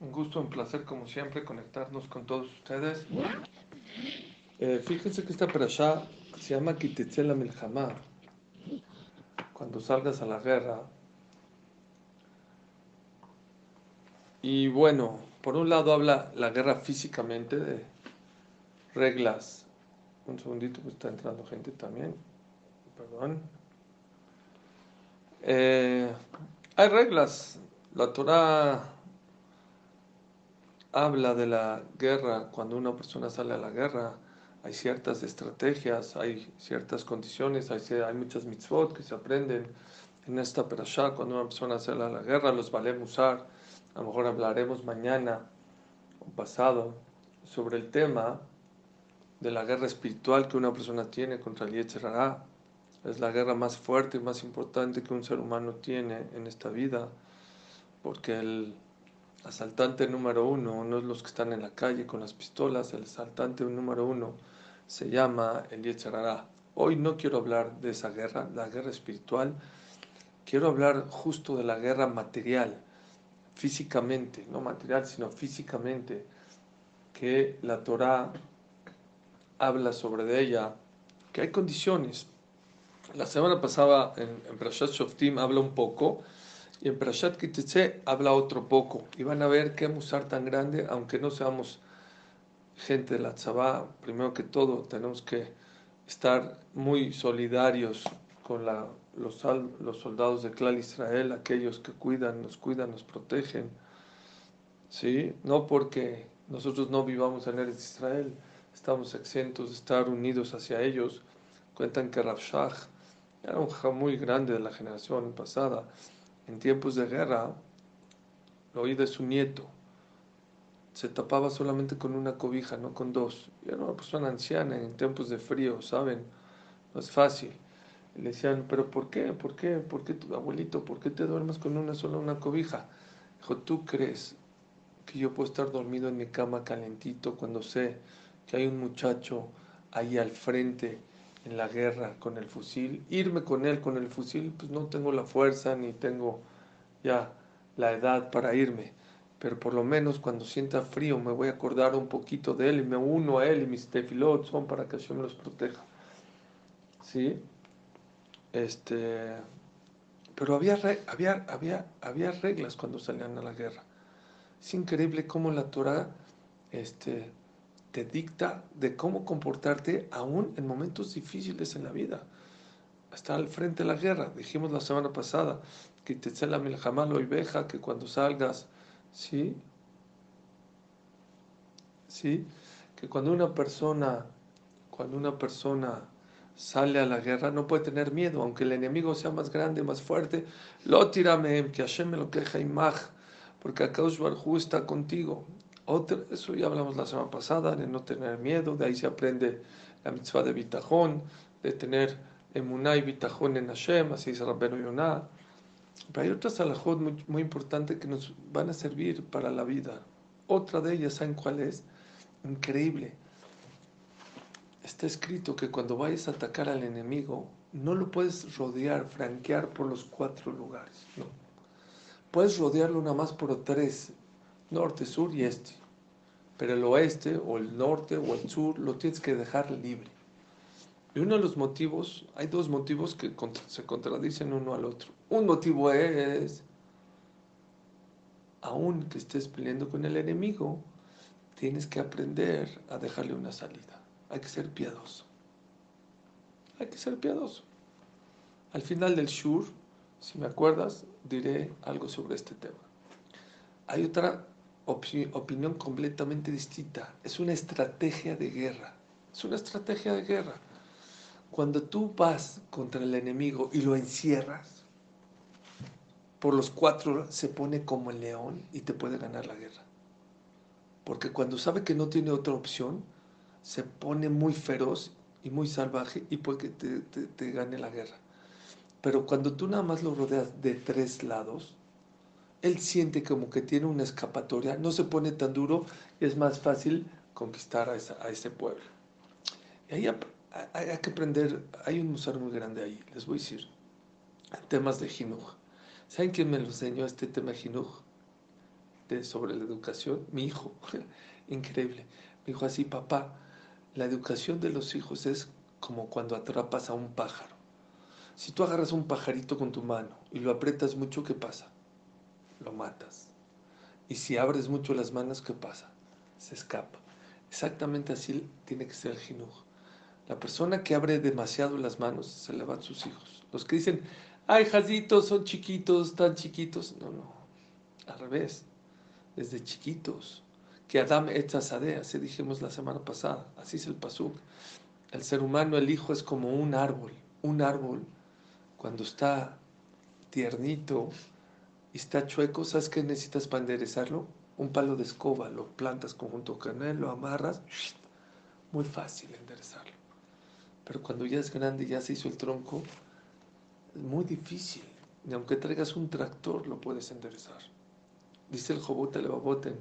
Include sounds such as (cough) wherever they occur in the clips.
Un gusto, un placer, como siempre, conectarnos con todos ustedes. Eh, fíjense que esta perashá se llama Kitetzela Milhamá. Cuando salgas a la guerra. Y bueno, por un lado habla la guerra físicamente de reglas. Un segundito, que está entrando gente también. Perdón. Eh, hay reglas. La Torah habla de la guerra. Cuando una persona sale a la guerra, hay ciertas estrategias, hay ciertas condiciones, hay, hay muchas mitzvot que se aprenden en esta perashá. Cuando una persona sale a la guerra, los valemos usar. A lo mejor hablaremos mañana o pasado sobre el tema de la guerra espiritual que una persona tiene contra el Yetzirah. Es la guerra más fuerte y más importante que un ser humano tiene en esta vida, porque el asaltante número uno no es los que están en la calle con las pistolas, el asaltante número uno se llama el Yetzirah. Hoy no quiero hablar de esa guerra, la guerra espiritual, quiero hablar justo de la guerra material, físicamente, no material, sino físicamente, que la Torah habla sobre ella, que hay condiciones la semana pasada en, en Prashat Shoftim habla un poco y en Prashat Kitetse habla otro poco. Y van a ver qué musar tan grande, aunque no seamos gente de la Tzabá, primero que todo tenemos que estar muy solidarios con los, soldados de Clan Israel, aquellos que cuidan, nos cuidan, nos protegen. ¿Sí? No porque nosotros no vivamos en Eretz Israel, estamos exentos de estar unidos hacia ellos. Cuentan que Rav era un ja muy grande de la generación pasada. En tiempos de guerra, lo oí de su nieto. Se tapaba solamente con una cobija, no con dos. Y era una persona anciana en tiempos de frío, ¿saben? No es fácil. le decían, ¿pero por qué? ¿Por qué? ¿Por qué tu abuelito? ¿Por qué te duermes con una sola una cobija? Dijo, ¿tú crees que yo puedo estar dormido en mi cama calentito cuando sé que hay un muchacho ahí al frente en la guerra con el fusil, irme con él con el fusil, pues no tengo la fuerza ni tengo ya la edad para irme. Pero por lo menos cuando sienta frío me voy a acordar un poquito de él y me uno a él y mis tefilot son para que Hashem los proteja. ¿Sí? Este, pero había, había, había, había reglas cuando salían a la guerra. Es increíble cómo la Torah este, te dicta de cómo comportarte aún en momentos difíciles en la vida. Estar al frente de la guerra. Dijimos la semana pasada que te la y veja que cuando salgas, ¿sí? ¿Sí? Que cuando una persona, cuando una persona sale a la guerra, no puede tener miedo, aunque el enemigo sea más grande, más fuerte. Lo tirame, que Hashem me lo queja imaj, porque Akaush Barhu está contigo eso ya hablamos la semana pasada, de no tener miedo, de ahí se aprende la mitzvah de bitajón, de tener emuná y bitajón en Hashem, así dice Rabbenu Yonah. Pero hay otras alajot muy, muy importantes que nos van a servir para la vida. Otra de ellas, ¿saben cuál es? Increíble. Está escrito que cuando vayas a atacar al enemigo, no lo puedes rodear, franquear por los cuatro lugares. No. Puedes rodearlo nada más por tres norte, sur y este. Pero el oeste o el norte o el sur lo tienes que dejar libre. Y uno de los motivos, hay dos motivos que se contradicen uno al otro. Un motivo es, aun que estés peleando con el enemigo, tienes que aprender a dejarle una salida. Hay que ser piadoso. Hay que ser piadoso. Al final del shur, si me acuerdas, diré algo sobre este tema. Hay otra opinión completamente distinta. Es una estrategia de guerra. Es una estrategia de guerra. Cuando tú vas contra el enemigo y lo encierras, por los cuatro se pone como el león y te puede ganar la guerra. Porque cuando sabe que no tiene otra opción, se pone muy feroz y muy salvaje y puede que te, te gane la guerra. Pero cuando tú nada más lo rodeas de tres lados, él siente como que tiene una escapatoria, no se pone tan duro es más fácil conquistar a, ese pueblo. Y ahí hay, que aprender, hay un musar muy grande ahí, les voy a decir, temas de Jinuj. ¿Saben quién me lo enseñó este tema Jinuj? de, sobre la educación, mi hijo, (laughs) increíble, me dijo así, papá, la educación de los hijos es como cuando atrapas a un pájaro. Si tú agarras un pajarito con tu mano y lo aprietas mucho, ¿qué pasa? Lo matas. Y si abres mucho las manos, ¿qué pasa? Se escapa. Exactamente así tiene que ser el jinuj. La persona que abre demasiado las manos se le van sus hijos. Los que dicen, ay, jazitos, son chiquitos, tan chiquitos. No, no. Al revés. Desde chiquitos. Que Adam sadea, así dijimos la semana pasada. Así es el pasuk. El ser humano, el hijo, es como un árbol. Un árbol, cuando está tiernito y está chueco, ¿sabes qué necesitas para enderezarlo? Un palo de escoba. Lo plantas conjunto con él, lo amarras. (sniffs) Muy fácil enderezarlo. Pero cuando ya es grande, ya se hizo el tronco, es muy difícil. Ni aunque traigas un tractor, lo puedes enderezar. Dice el Jobot Levaboten,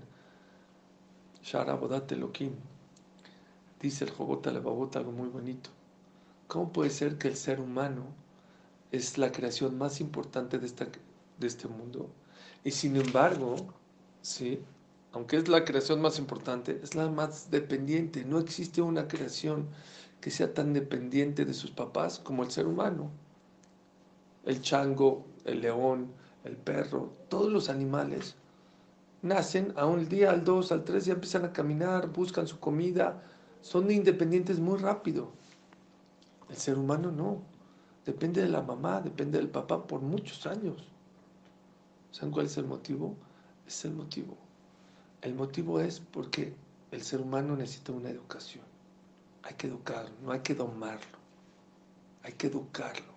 Shara Bodat Elohim. Dice el Jobot Levavot algo muy bonito. ¿Cómo puede ser que el ser humano es la creación más importante de, esta, de este mundo? Y sin embargo, sí, aunque es la creación más importante, es la más dependiente. No existe una creación que sea tan dependiente de sus papás como el ser humano. El chango, el león, el perro, todos los animales nacen a un día, al dos, al tres, ya empiezan a caminar, buscan su comida, son independientes muy rápido. El ser humano no, depende de la mamá, depende del papá por muchos años. ¿Saben cuál es el motivo? Es el motivo. El motivo es porque el ser humano necesita una educación. Hay que educarlo, no hay que domarlo. Hay que educarlo.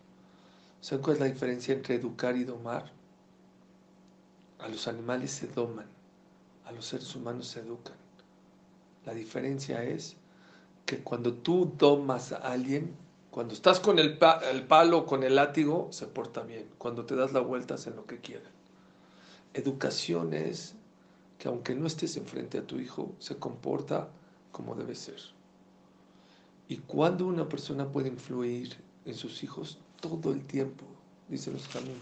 ¿Saben cuál es la diferencia entre educar y domar? A los animales se doman, a los seres humanos se educan. La diferencia es que cuando tú domas a alguien, cuando estás con el, el palo, con el látigo, se porta bien. Cuando te das la vuelta, hacen lo que quieren. Educación es que aunque no estés enfrente a tu hijo, se comporta como debe ser. Y cuando una persona puede influir en sus hijos todo el tiempo, dice los caminos,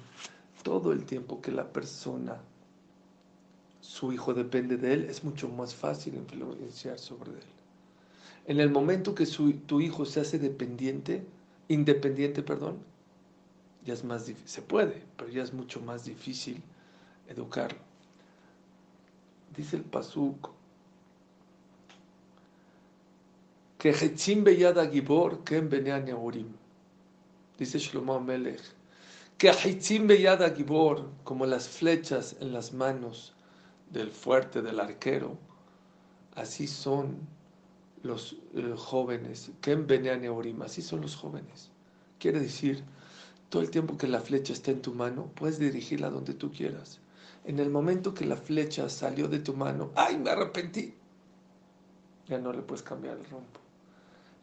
todo el tiempo que la persona, su hijo depende de él, es mucho más fácil influenciar sobre él. En el momento que tu hijo se hace dependiente, independiente, perdón, ya es más difícil, se puede, pero ya es mucho más difícil educarlo. Dice el Pasuk, que Hetzim Beyada Gibor Ken Urim. Dice Shlomo Amelech, que Hetzim Beyada Gibor, como las flechas en las manos del fuerte, del arquero, así son los eh, jóvenes, Ken Urim, así son los jóvenes. Quiere decir, todo el tiempo que la flecha está en tu mano, puedes dirigirla donde tú quieras. En el momento que la flecha salió de tu mano, ¡ay, me arrepentí! Ya no le puedes cambiar el rumbo.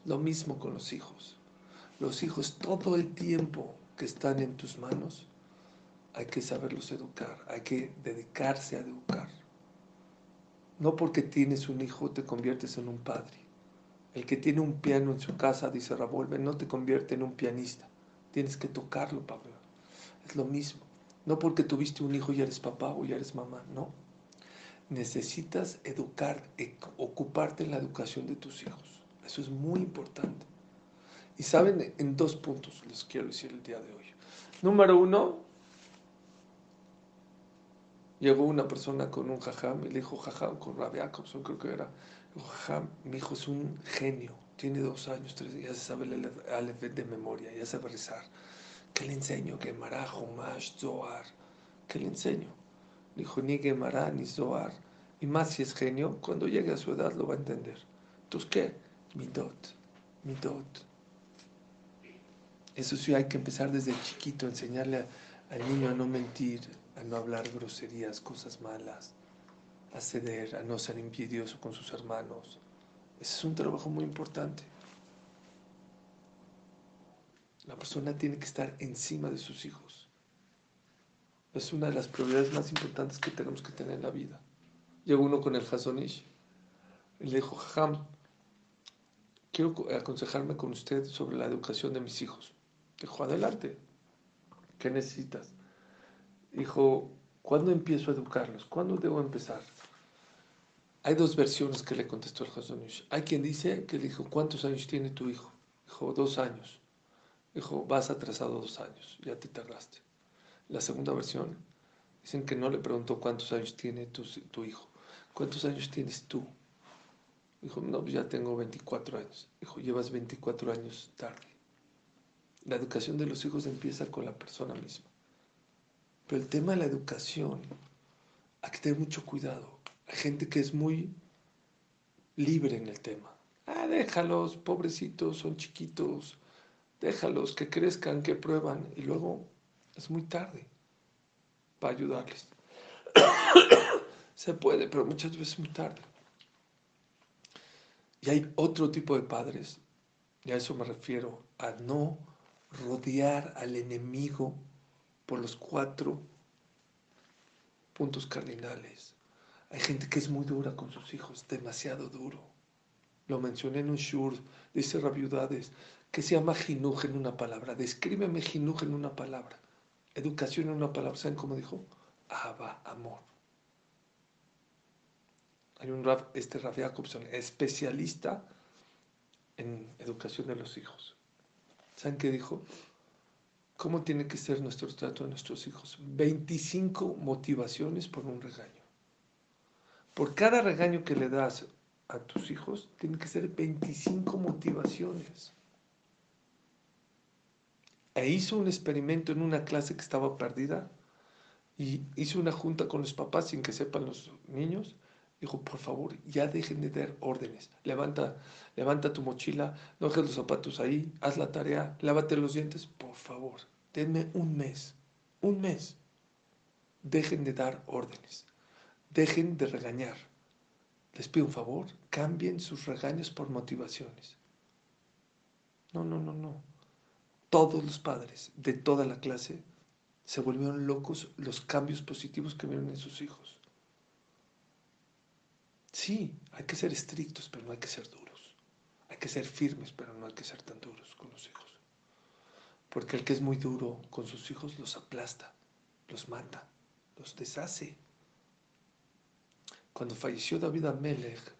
Lo mismo con los hijos. Los hijos todo el tiempo que están en tus manos, hay que saberlos educar, hay que dedicarse a educar. No porque tienes un hijo te conviertes en un padre. El que tiene un piano en su casa, dice Ravolve, no te convierte en un pianista. Tienes que tocarlo, Pablo. Es lo mismo. No porque tuviste un hijo y eres papá o ya eres mamá, no. Necesitas educar, e, ocuparte en la educación de tus hijos. Eso es muy importante. Y saben, en dos puntos les quiero decir el día de hoy. Número uno, llegó una persona con un jajam y le dijo jajam, con Rabbi Jacobson creo que era, jajam, mi hijo es un genio, tiene dos años, tres, ya se sabe de memoria, ya sabe rezar. ¿Qué le enseño? Gemara, Humash, Zohar. ¿Qué le enseño? Dijo, ni Gemara ni Zohar. Y más si es genio, cuando llegue a su edad lo va a entender. Entonces, ¿qué? Midot, Midot. Eso sí, hay que empezar desde chiquito, enseñarle al niño a no mentir, a no hablar groserías, cosas malas, a ceder, a no ser envidioso con sus hermanos. Ese es un trabajo muy importante. La persona tiene que estar encima de sus hijos. Es una de las prioridades más importantes que tenemos que tener en la vida. Llegó uno con el Hazonish y le dijo, Jajam, quiero aconsejarme con usted sobre la educación de mis hijos. Dijo, adelante, ¿qué necesitas? Dijo, ¿Cuándo empiezo a educarlos? ¿Cuándo debo empezar? Hay dos versiones que le contestó el Hazonish. Hay quien dice que le dijo, ¿cuántos años tiene tu hijo? Dijo, dos años. Dijo, vas atrasado dos años, ya te tardaste. La segunda versión, dicen que no le preguntó cuántos años tiene tu, tu hijo. ¿Cuántos años tienes tú? Dijo, no, pues ya tengo 24 años. Dijo, llevas 24 años tarde. La educación de los hijos empieza con la persona misma. Pero el tema de la educación, hay que tener mucho cuidado. Hay gente que es muy libre en el tema. Ah, déjalos, pobrecitos, son chiquitos. Déjalos que crezcan, que prueban. Y luego es muy tarde para ayudarles. (coughs) Se puede, pero muchas veces es muy tarde. Y hay otro tipo de padres, y a eso me refiero, a no rodear al enemigo por los cuatro puntos cardinales. Hay gente que es muy dura con sus hijos, demasiado duro. Lo mencioné en un shur, dice Rabiudades, que se llama jinuj en una palabra. Descríbeme jinuj en una palabra. Educación en una palabra. ¿Saben cómo dijo? Aba, amor. Hay un Rav, este Rav Jacobson, especialista en educación de los hijos. ¿Saben qué dijo? ¿Cómo tiene que ser nuestro trato de nuestros hijos? 25 motivaciones por un regaño. Por cada regaño que le das a tus hijos, tiene que ser 25 motivaciones. E hizo un experimento en una clase que estaba perdida y hizo una junta con los papás sin que sepan los niños. Dijo, por favor, ya dejen de dar órdenes. Levanta, levanta tu mochila, no dejes los zapatos ahí, haz la tarea, lávate los dientes. Por favor, denme un mes, un mes. Dejen de dar órdenes. Dejen de regañar. Les pido un favor, cambien sus regaños por motivaciones. No, no, no, no. Todos los padres de toda la clase se volvieron locos los cambios positivos que vieron en sus hijos. Sí, hay que ser estrictos, pero no hay que ser duros. Hay que ser firmes, pero no hay que ser tan duros con los hijos. Porque el que es muy duro con sus hijos los aplasta, los mata, los deshace. Cuando falleció David Amelech,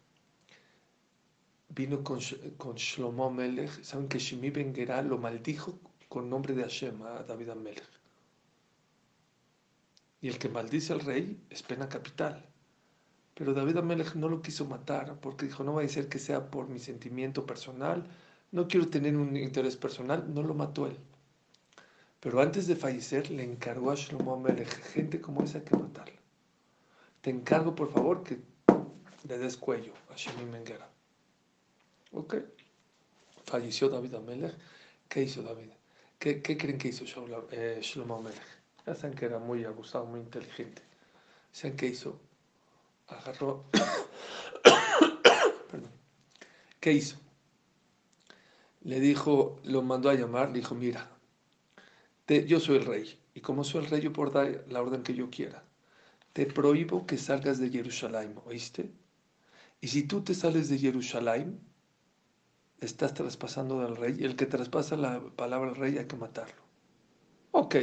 vino con, con Shlomo Amelech, saben que Shimi Ben lo maldijo con nombre de Hashem a David Amelech. Y el que maldice al rey es pena capital. Pero David Amelech no lo quiso matar porque dijo, no va a ser que sea por mi sentimiento personal, no quiero tener un interés personal, no lo mató él. Pero antes de fallecer le encargó a Shlomo Amelech, gente como esa que matarla te encargo por favor que le des cuello a Shemi Menguera. Ok. Falleció David Amelech. ¿Qué hizo David? ¿Qué, creen que hizo eh, Shlomo Amelech? Ya saben que era muy abusado, muy inteligente. ¿Saben qué hizo? Agarró. (coughs) Perdón. ¿Qué hizo? Le dijo, lo mandó a llamar, le dijo, mira, yo soy el rey, y como soy el rey, yo puedo dar la orden que yo quiera te prohíbo que salgas de Jerusalén, ¿oíste? Y si tú te sales de Jerusalén, estás traspasando al rey, y el que traspasa la palabra al rey hay que matarlo. Ok.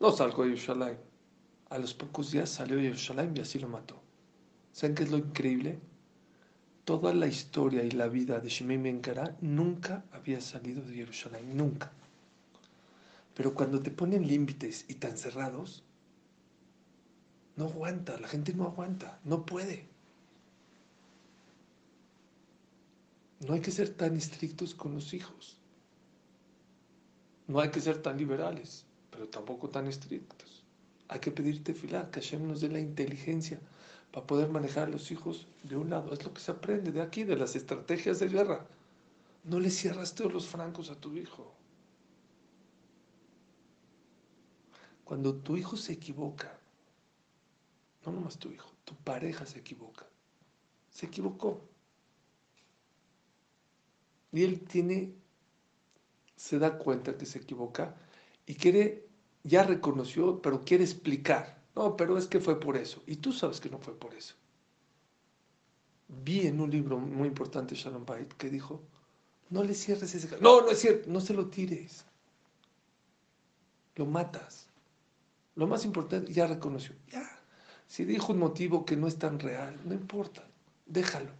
No salgo de Jerusalén. A los pocos días salió de Jerusalén y así lo mató. ¿Saben qué es lo increíble? Toda la historia y la vida de Shimei Menkara nunca había salido de Jerusalén, nunca. Pero cuando te ponen límites y tan cerrados, no aguanta, la gente no aguanta, no puede. No hay que ser tan estrictos con los hijos. No hay que ser tan liberales, pero tampoco tan estrictos. Hay que pedirte filar, que Hashem nos dé la inteligencia para poder manejar a los hijos de un lado. Es lo que se aprende de aquí, de las estrategias de guerra. No le cierras todos los francos a tu hijo. Cuando tu hijo se equivoca, no nomás tu hijo, tu pareja se equivoca. Se equivocó. Y él tiene, se da cuenta que se equivoca y quiere, ya reconoció, pero quiere explicar. No, pero es que fue por eso. Y tú sabes que no fue por eso. Vi en un libro muy importante, Shalom Bait, que dijo, no le cierres ese... No, no es cierto, no se lo tires. Lo matas. Lo más importante, ya reconoció. Ya. Si dijo un motivo que no es tan real, no importa. Déjalo.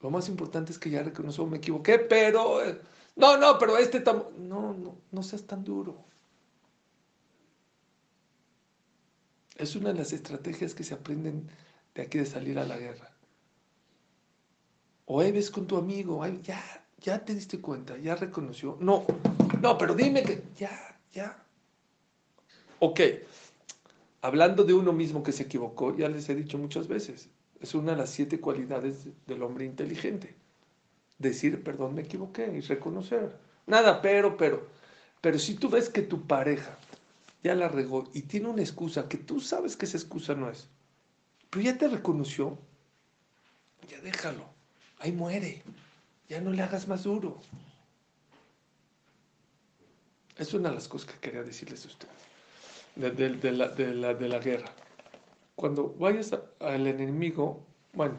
Lo más importante es que ya reconoció, me equivoqué, pero... No, no, pero este... No, no, no seas tan duro. Es una de las estrategias que se aprenden de aquí de salir a la guerra. O ves con tu amigo, ya, ya te diste cuenta, ya reconoció. No, no, pero dime que ya, ya. Ok, hablando de uno mismo que se equivocó, ya les he dicho muchas veces, es una de las siete cualidades del hombre inteligente. Decir, perdón, me equivoqué y reconocer. Nada, pero, pero. Pero si tú ves que tu pareja ya la regó y tiene una excusa que tú sabes que esa excusa no es, pero ya te reconoció, ya déjalo, ahí muere, ya no le hagas más duro. Es una de las cosas que quería decirles a ustedes, de, la, de la, guerra. Cuando vayas al enemigo, bueno,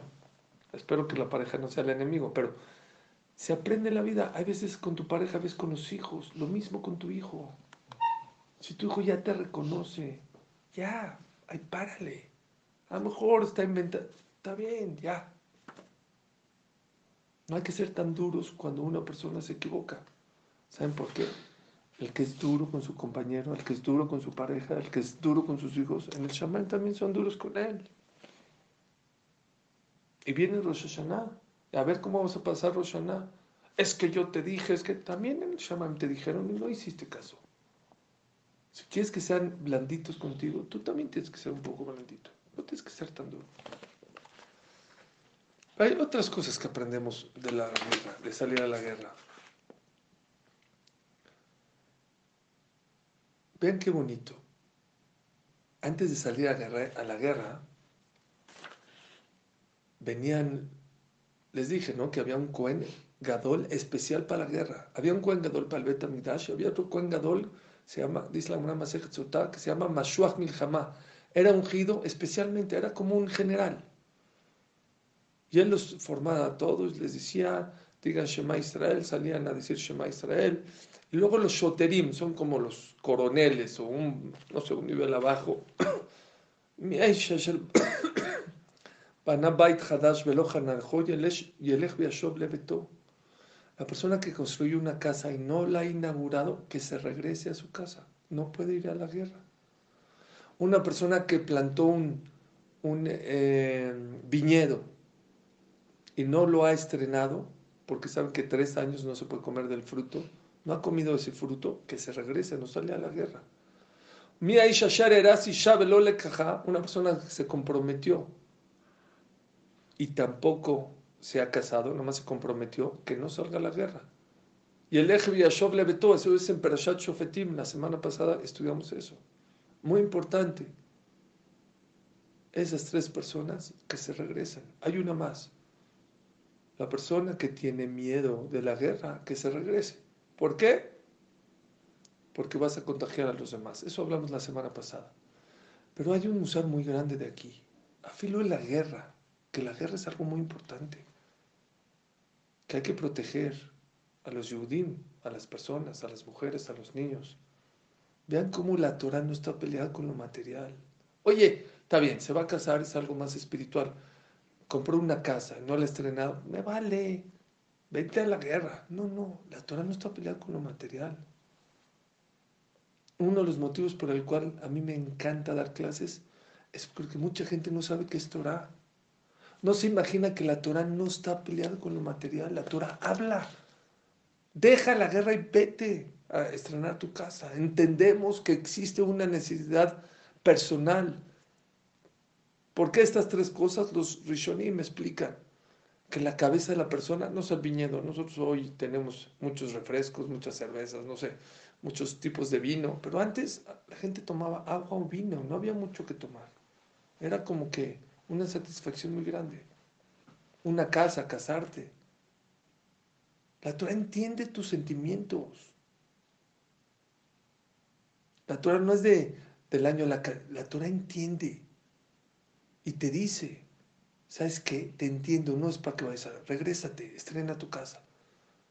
espero que la pareja no sea el enemigo, pero se aprende la vida. Hay veces con tu pareja, a veces con los hijos, lo mismo con tu hijo. Si tu hijo ya te reconoce, ya, ay, párale. A lo mejor está inventando, está bien, ya. No hay que ser tan duros cuando una persona se equivoca. ¿Saben por qué? El que es duro con su compañero, el que es duro con su pareja, el que es duro con sus hijos, en el chamán también son duros con él. Y viene Rosh Hashanah. A ver cómo vamos a pasar Rosh Hashanah. Es que yo te dije, es que también en el chamán te dijeron y no hiciste caso. Si quieres que sean blanditos contigo, tú también tienes que ser un poco blandito. No tienes que ser tan duro. Hay otras cosas que aprendemos de la guerra, de salir a la guerra. Vean qué bonito. Antes de salir a, la guerra, venían, les dije, ¿no? Que había un Cohen Gadol especial para la guerra. Había un Cohen Gadol para el Bet había otro Cohen Gadol se llama, dice la Gemara que se llama Mashuach Milchama. Era ungido especialmente, era como un general. Y él los formaba a todos, les decía, digan Shema Israel, salían a decir Shema Israel. Y luego los shoterim, son como los coroneles o un, no sé, un nivel abajo. (coughs) (coughs) La persona que construye una casa y no la ha inaugurado, que se regrese a su casa. No puede ir a la guerra. Una persona que plantó un, eh, viñedo y no lo ha estrenado, porque saben que tres años no se puede comer del fruto, no ha comido ese fruto, que se regrese, no sale a la guerra. Una persona que se comprometió y tampoco se ha casado, nomás se comprometió que no salga a la guerra. Y el Eje Yashov le vetó, eso es en Perashat Shofetim, la semana pasada estudiamos eso. Muy importante. Esas tres personas que se regresan. Hay una más. La persona que tiene miedo de la guerra, que se regrese. ¿Por qué? Porque vas a contagiar a los demás. Eso hablamos la semana pasada. Pero hay un usar muy grande de aquí. Afilo en la guerra, que la guerra es algo muy importante que hay que proteger a los Yudim, a las personas, a las mujeres, a los niños. Vean cómo la Torah no está peleada con lo material. Oye, está bien, se va a casar, es algo más espiritual. Compró una casa, no la ha estrenado, me vale, vete a la guerra. No, no, la Torah no está peleada con lo material. Uno de los motivos por el cual a mí me encanta dar clases es porque mucha gente no sabe qué es Torah. No se imagina que la Torah no está peleada con lo material. La Torah habla. Deja la guerra y vete a estrenar tu casa. Entendemos que existe una necesidad personal. ¿Por qué estas tres cosas? Los Rishonim me explican que la cabeza de la persona no es el viñedo. Nosotros hoy tenemos muchos refrescos, muchas cervezas, no sé, muchos tipos de vino, pero antes la gente tomaba agua o vino, no había mucho que tomar. Era como que una satisfacción muy grande. Una casa, casarte. La Torah entiende tus sentimientos. La Torah no es de, del año, la, la Torah entiende y te dice, ¿sabes qué? Te entiendo, no es para que vayas a... Regrésate, estrena tu casa.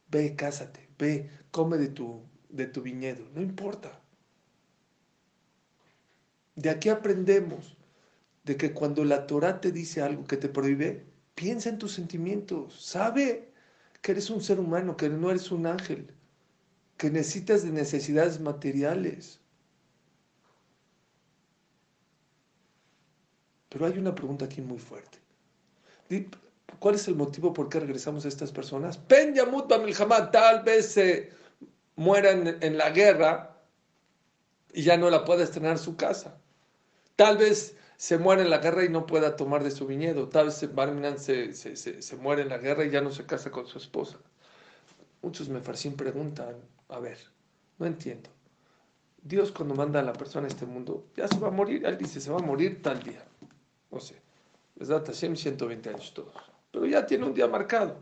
Ve, cásate, ve, come de tu, de tu viñedo, no importa. De aquí aprendemos de que cuando la Torah te dice algo que te prohíbe, piensa en tus sentimientos, sabe que eres un ser humano, que no eres un ángel, que necesitas de necesidades materiales. Pero hay una pregunta aquí muy fuerte. ¿Cuál es el motivo por qué regresamos a estas personas? Pen Yamut tal vez se mueran en la guerra y ya no la pueda estrenar su casa. Tal vez se muere en la guerra y no pueda tomar de su viñedo. Tal vez Barminan se, se, se, muere en la guerra y ya no se casa con su esposa. Muchos me farcín preguntan, a ver, no entiendo. Dios cuando manda a la persona a este mundo, ya se va a morir. Él dice, se va a morir tal día. No sé. Les da Tashem 120 años todos. Pero ya tiene un día marcado.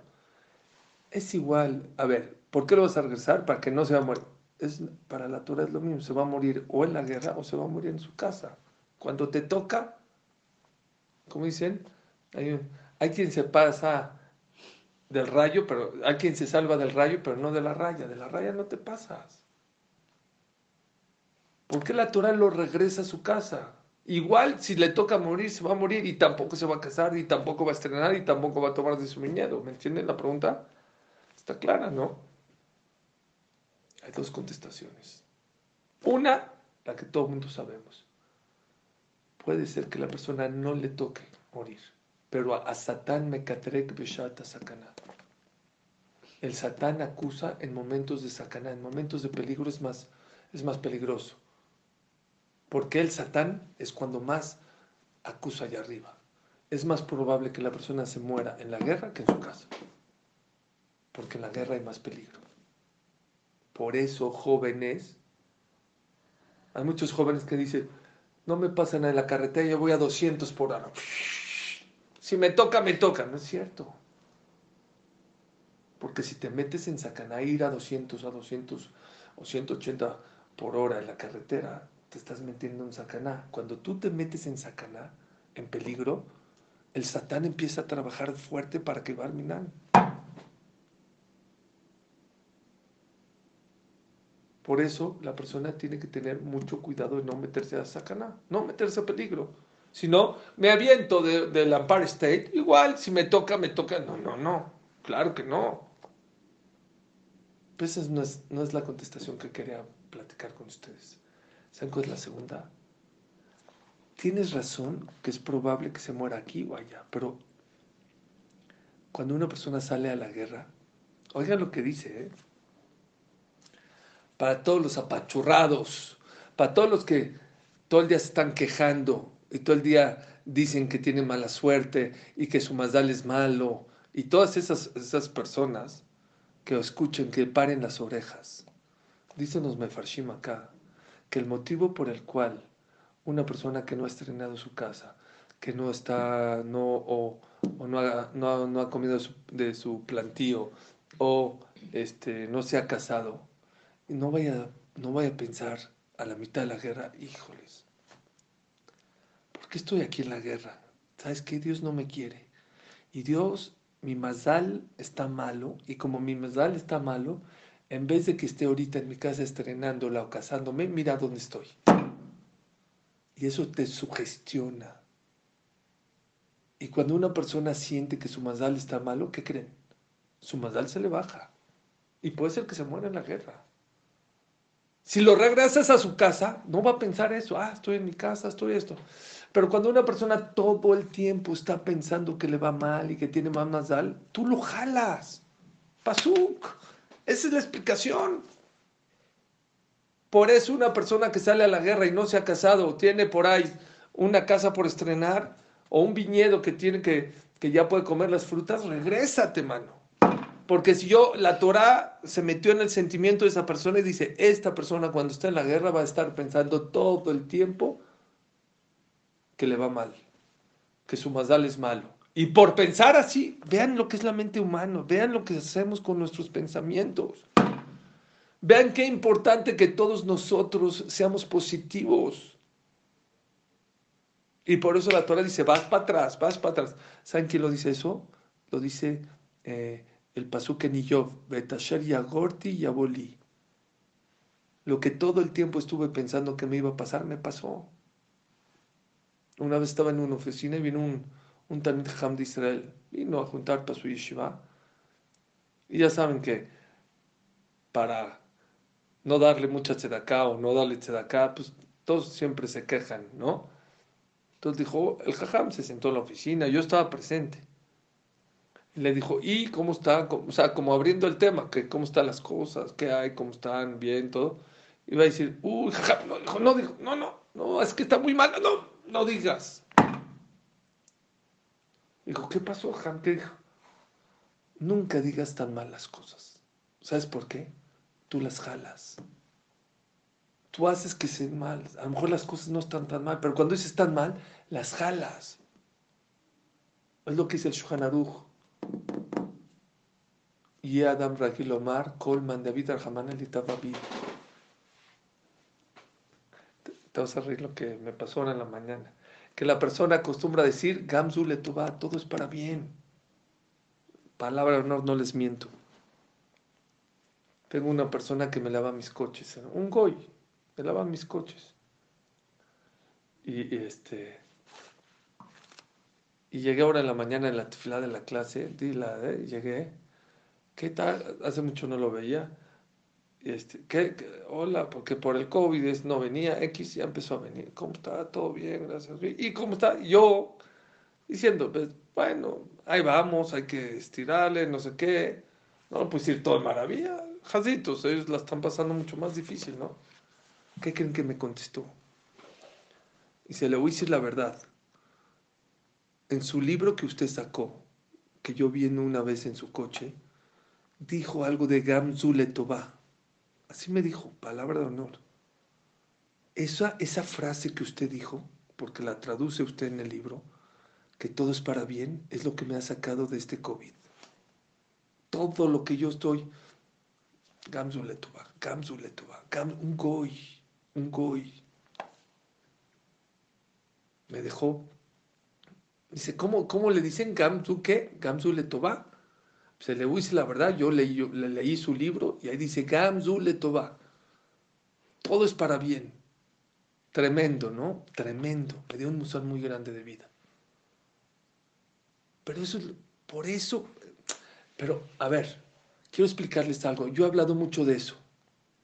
Es igual, a ver, ¿por qué lo vas a regresar? Para que no se va a morir. Es, para la Torah es lo mismo, se va a morir o en la guerra o se va a morir en su casa. Cuando te toca, como dicen, hay, hay quien se pasa del rayo, pero hay quien se salva del rayo, pero no de la raya. De la raya no te pasas. ¿Por qué la Torah lo regresa a su casa? Igual, si le toca morir, se va a morir y tampoco se va a casar y tampoco va a estrenar y tampoco va a tomar de su viñedo. ¿Me entienden la pregunta? Está clara, ¿no? Hay dos contestaciones. Una, la que todo el mundo sabemos. Puede ser que la persona no le toque morir, pero a, Satán me catrek beshata sakana. El Satán acusa en momentos de sakana, en momentos de peligro es más, es más peligroso. Porque el Satán es cuando más acusa allá arriba. Es más probable que la persona se muera en la guerra que en su casa. Porque en la guerra hay más peligro. Por eso, jóvenes, hay muchos jóvenes que dicen, no me pasan en la carretera, yo voy a 200 por hora. Si me toca, me toca. No es cierto. Porque si te metes en Sacaná, ir a 200, a 200 o 180 por hora en la carretera, te estás metiendo en sacaná. Cuando tú te metes en sacaná, en peligro, el satán empieza a trabajar fuerte para que Barminan. Por eso la persona tiene que tener mucho cuidado de no meterse a sacaná, no meterse a peligro. Si no, me aviento del de, Empire State, igual, si me toca, me toca. No, no, no, claro que no. Pues esa no es, no es la contestación que quería platicar con ustedes. ¿Saben es la segunda? Tienes razón que es probable que se muera aquí o allá, pero cuando una persona sale a la guerra, oigan lo que dice, ¿eh? para todos los apachurrados, para todos los que todo el día se están quejando y todo el día dicen que tienen mala suerte y que su mazdal es malo, y todas esas, esas personas que escuchen, que paren las orejas. Dicen los mefarshim acá, que el motivo por el cual una persona que no ha estrenado su casa, que no está, no, o, no, ha, no, ha, comido de su, plantío, o este, no se ha casado, no vaya, no vaya a pensar a la mitad de la guerra, híjoles, ¿por qué estoy aquí en la guerra? ¿Sabes qué? Dios no me quiere. Y Dios, mi mazal está malo, y como mi mazal está malo, en vez de que esté ahorita en mi casa estrenándola o casándome, mira dónde estoy. Y eso te sugestiona. Y cuando una persona siente que su mazal está malo, ¿qué creen? Su mazal se le baja. Y puede ser que se muera en la guerra. Si lo regresas a su casa, no va a pensar eso. Ah, estoy en mi casa, estoy esto. Pero cuando una persona todo el tiempo está pensando que le va mal y que tiene más mazal, tú lo jalas. Pasuk. Esa es la explicación. Por eso una persona que sale a la guerra y no se ha casado, tiene por ahí una casa por estrenar o un viñedo que tiene que, que ya puede comer las frutas, regrésate, mano. Porque si yo, la Torah se metió en el sentimiento de esa persona y dice, esta persona cuando está en la guerra va a estar pensando todo el tiempo que le va mal, que su mazal es malo. Y por pensar así, vean lo que es la mente humana, vean lo que hacemos con nuestros pensamientos. Vean qué importante que todos nosotros seamos positivos. Y por eso la Torah dice, vas para atrás, vas para atrás. ¿Saben quién lo dice eso? Lo dice eh, el Pasuk en Iyov, Betasher Yagorti Yaboli. Lo que todo el tiempo estuve pensando que me iba a pasar, me pasó. Una vez estaba en una oficina y vino un, un Talmud Ham de Israel. Vino a juntar para su yeshiva. Y ya saben que para no darle mucha tzedaká o no darle tzedaká, pues todos siempre se quejan, ¿no? Entonces dijo, el jajam se sentó en la oficina, yo estaba presente. Le dijo, ¿y cómo está? O sea, como abriendo el tema, que cómo están las cosas, qué hay, cómo están, bien, todo. Iba a decir, uy, jajam, no, dijo, no, dijo, no, no, no, es que está muy mal, no, no digas. Dijo, ¿qué pasó, jajam? ¿Qué dijo? Nunca digas tan mal las cosas. ¿Sabes por qué? Tú las jalas tú haces que se mal. A lo mejor las cosas no están tan mal, pero cuando dices tan mal, las jalas. Es lo que dice el Aruch. Y Adam Ragil Omar, Colman, David Arhaman, el Te vas a reír lo que me pasó ahora en la mañana. Que la persona acostumbra decir, Gamzu le todo es para bien. Palabra de honor, no les miento. Tengo una persona que me lava mis coches, un goy, me lavan mis coches. Y, este. Y llegué ahora en la mañana en la fila de la clase, di la, eh, llegué. ¿Qué tal? Hace mucho no lo veía. Este, ¿qué, Hola, porque por el COVID no venía, X ya empezó a venir. ¿Cómo está? Todo bien, gracias. ¿Y cómo está? Yo diciendo, pues, bueno, ahí vamos, hay que estirarle, no sé qué. No, pues ir todo de maravilla. Jazitos, ellos la están pasando mucho más difícil, ¿no? ¿Qué creen que me contestó? Y se le voy a decir la verdad. En su libro que usted sacó, que yo vi una vez en su coche, dijo algo de Gamzule Así me dijo, palabra de honor. Esa, esa frase que usted dijo, porque la traduce usted en el libro, que todo es para bien, es lo que me ha sacado de este COVID. Todo lo que yo estoy, Gamzule Toba, Gamzule un goy un goy. Me dejó. Dice, ¿cómo, cómo le dicen Gamzu qué? Gamzu le toba. Se le dice la verdad, yo leí, le su libro y ahí dice Gamzu le toba. Todo es para bien. Tremendo, ¿no? Tremendo. Me dio un musón muy grande de vida. Pero eso, por eso, pero a ver, quiero explicarles algo. Yo he hablado mucho de eso.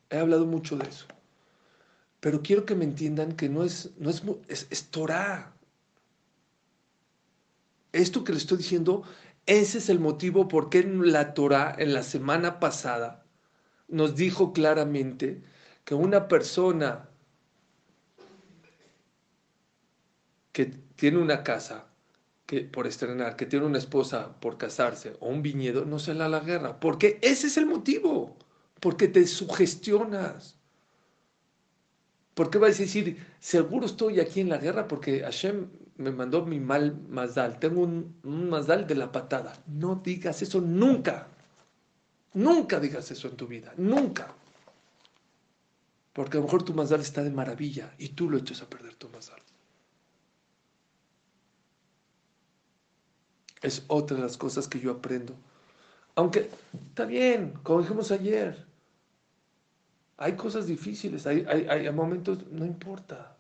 He hablado mucho de eso. Pero quiero que me entiendan que no es, no es, es, Torah. Esto que le estoy diciendo, ese es el motivo por qué la Torah, en la semana pasada, nos dijo claramente que una persona que tiene una casa que, por estrenar, que tiene una esposa por casarse o un viñedo, no se la la guerra. Porque ese es el motivo. Porque te sugestionas. ¿Por qué vas a decir, seguro estoy aquí en la guerra porque Hashem me mandó mi mal mazdal? Tengo un, un de la patada. No digas eso nunca. Nunca digas eso en tu vida. Nunca. Porque a lo mejor tu mazdal está de maravilla y tú lo echas a perder tu mazdal. Es otra de las cosas que yo aprendo. Aunque está bien, como dijimos ayer, hay cosas difíciles, hay, hay, momentos, no importa.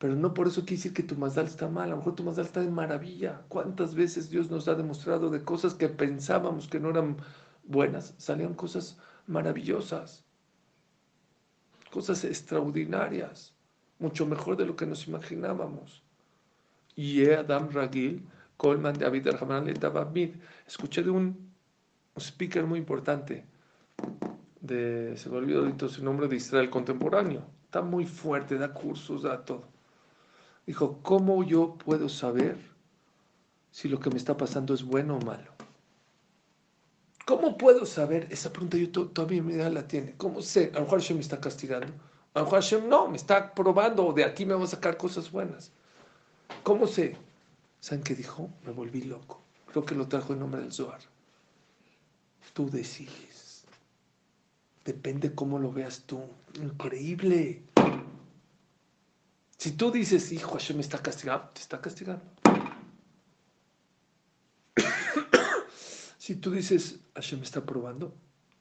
Pero no por eso quiere decir que tu Mazdal está mal. A lo mejor tu Mazdal está de maravilla. ¿Cuántas veces Dios nos ha demostrado de cosas que pensábamos que no eran buenas? Salían cosas maravillosas. Cosas extraordinarias. Mucho mejor de lo que nos imaginábamos. Y Adam Ragil, Colman, David David Escuché de un speaker muy importante de, se me olvidó su nombre, de Israel contemporáneo. Está muy fuerte, da cursos, da todo. Dijo, ¿cómo yo puedo saber si lo que me está pasando es bueno o malo? ¿Cómo puedo saber? Esa pregunta yo todavía mi la tiene. ¿Cómo sé? A lo Hashem me está castigando. A lo Hashem no, me está probando de aquí me va a sacar cosas buenas. ¿Cómo sé? ¿Saben qué dijo? Me volví loco. Creo que lo trajo en nombre del Zohar. Tú decides. Depende cómo lo veas tú. Increíble. Si tú dices, hijo, Hashem me está castigando, te está castigando. (coughs) si tú dices, Hashem me está probando,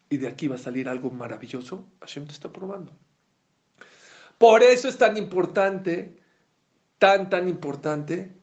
y de aquí va a salir algo maravilloso, Hashem te está probando. Por eso es tan importante tan, tan importante